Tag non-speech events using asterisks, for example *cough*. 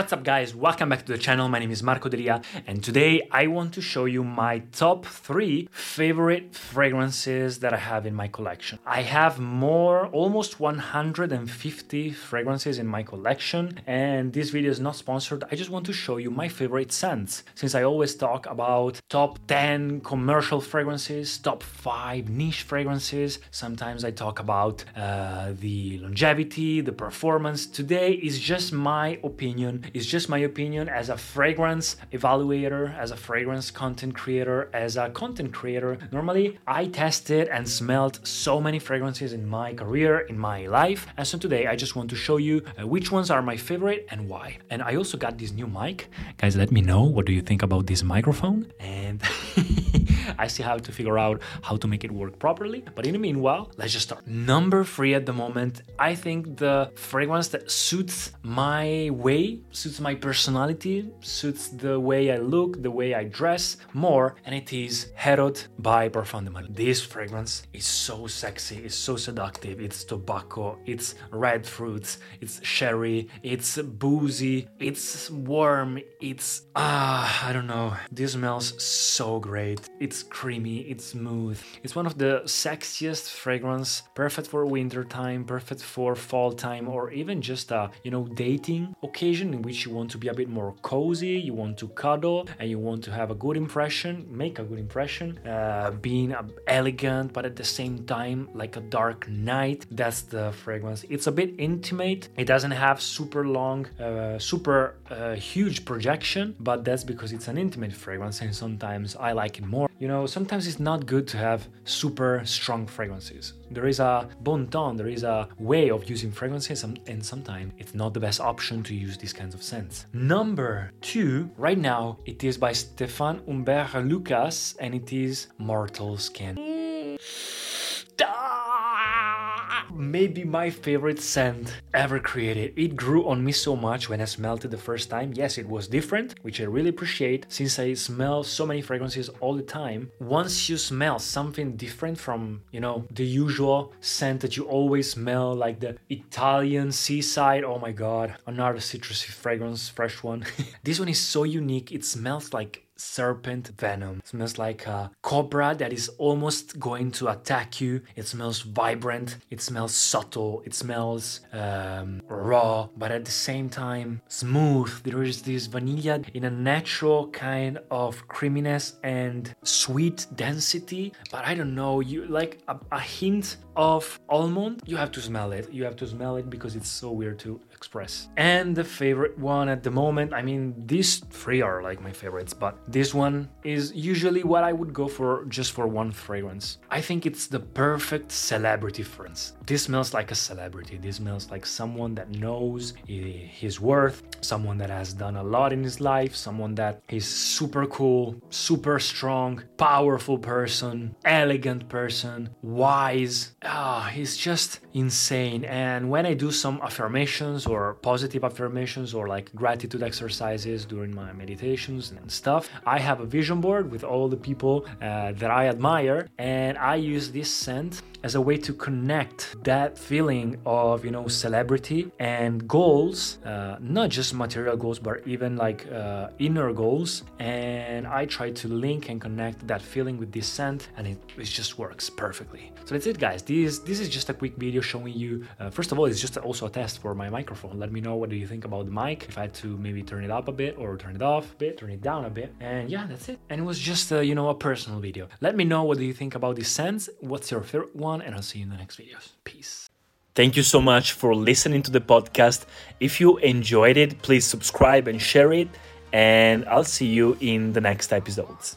What's up guys, welcome back to the channel, my name is Marco Delia and today I want to show you my top 3 favorite fragrances that I have in my collection. I have more, almost 150 fragrances in my collection and this video is not sponsored, I just want to show you my favorite scents since I always talk about top 10 commercial fragrances, top 5 niche fragrances, sometimes I talk about uh, the longevity, the performance. Today is just my opinion it's just my opinion as a fragrance evaluator, as a fragrance content creator, as a content creator. Normally, I tested and smelled so many fragrances in my career, in my life. And so today, I just want to show you uh, which ones are my favorite and why. And I also got this new mic. Guys, let me know what do you think about this microphone. And *laughs* I still have to figure out how to make it work properly. But in the meanwhile, let's just start. Number three at the moment, I think the fragrance that suits my way, suits my personality, suits the way I look, the way I dress more, and it is Herod by Parfum de Marly. This fragrance is so sexy, it's so seductive. It's tobacco, it's red fruits, it's sherry, it's boozy, it's warm, it's ah, I don't know. This smells so great. It's creamy, it's smooth. It's one of the sexiest fragrance, perfect for winter time, perfect for fall time, or even just a you know dating occasion in which you want to be a bit more cozy, you want to cuddle, and you want to have a good impression, make a good impression, uh, being elegant, but at the same time like a dark night. That's the fragrance. It's a bit intimate. It doesn't have super long, uh, super uh, huge projection, but that's because it's an intimate fragrance, and sometimes I like it more. You know, sometimes it's not good to have super strong fragrances. There is a bon ton, there is a way of using fragrances, and sometimes it's not the best option to use these kinds of scents. Number two, right now, it is by Stéphane Humbert Lucas, and it is Mortal Skin mm. Maybe my favorite scent ever created. It grew on me so much when I smelled it the first time. Yes, it was different, which I really appreciate since I smell so many fragrances all the time. Once you smell something different from, you know, the usual scent that you always smell, like the Italian seaside, oh my god, another citrusy fragrance, fresh one. *laughs* this one is so unique. It smells like serpent venom. It smells like a cobra that is almost going to attack you. It smells vibrant, it smells subtle, it smells um, raw, but at the same time smooth. There is this vanilla in a natural kind of creaminess and sweet density, but I don't know, you like a, a hint of almond. You have to smell it. You have to smell it because it's so weird to express. And the favorite one at the moment, I mean, these three are like my favorites, but this one is usually what I would go for just for one fragrance. I think it's the perfect celebrity fragrance. This smells like a celebrity. This smells like someone that knows his worth, someone that has done a lot in his life, someone that is super cool, super strong, powerful person, elegant person, wise. Ah, he's just insane. And when I do some affirmations or positive affirmations or like gratitude exercises during my meditations and stuff, I have a vision board with all the people uh, that I admire, and I use this scent as a way to connect that feeling of you know celebrity and goals uh, not just material goals but even like uh, inner goals. And i try to link and connect that feeling with this scent and it, it just works perfectly. So that's it guys this this is just a quick video showing you uh, first of all it's just also a test for my microphone let me know what do you think about the mic if i had to maybe turn it up a bit or turn it off a bit turn it down a bit and yeah that's it and it was just you know a personal video let me know what do you think about these scents what's your favorite one and I'll see you in the next videos. Peace. Thank you so much for listening to the podcast. If you enjoyed it, please subscribe and share it. And I'll see you in the next episodes.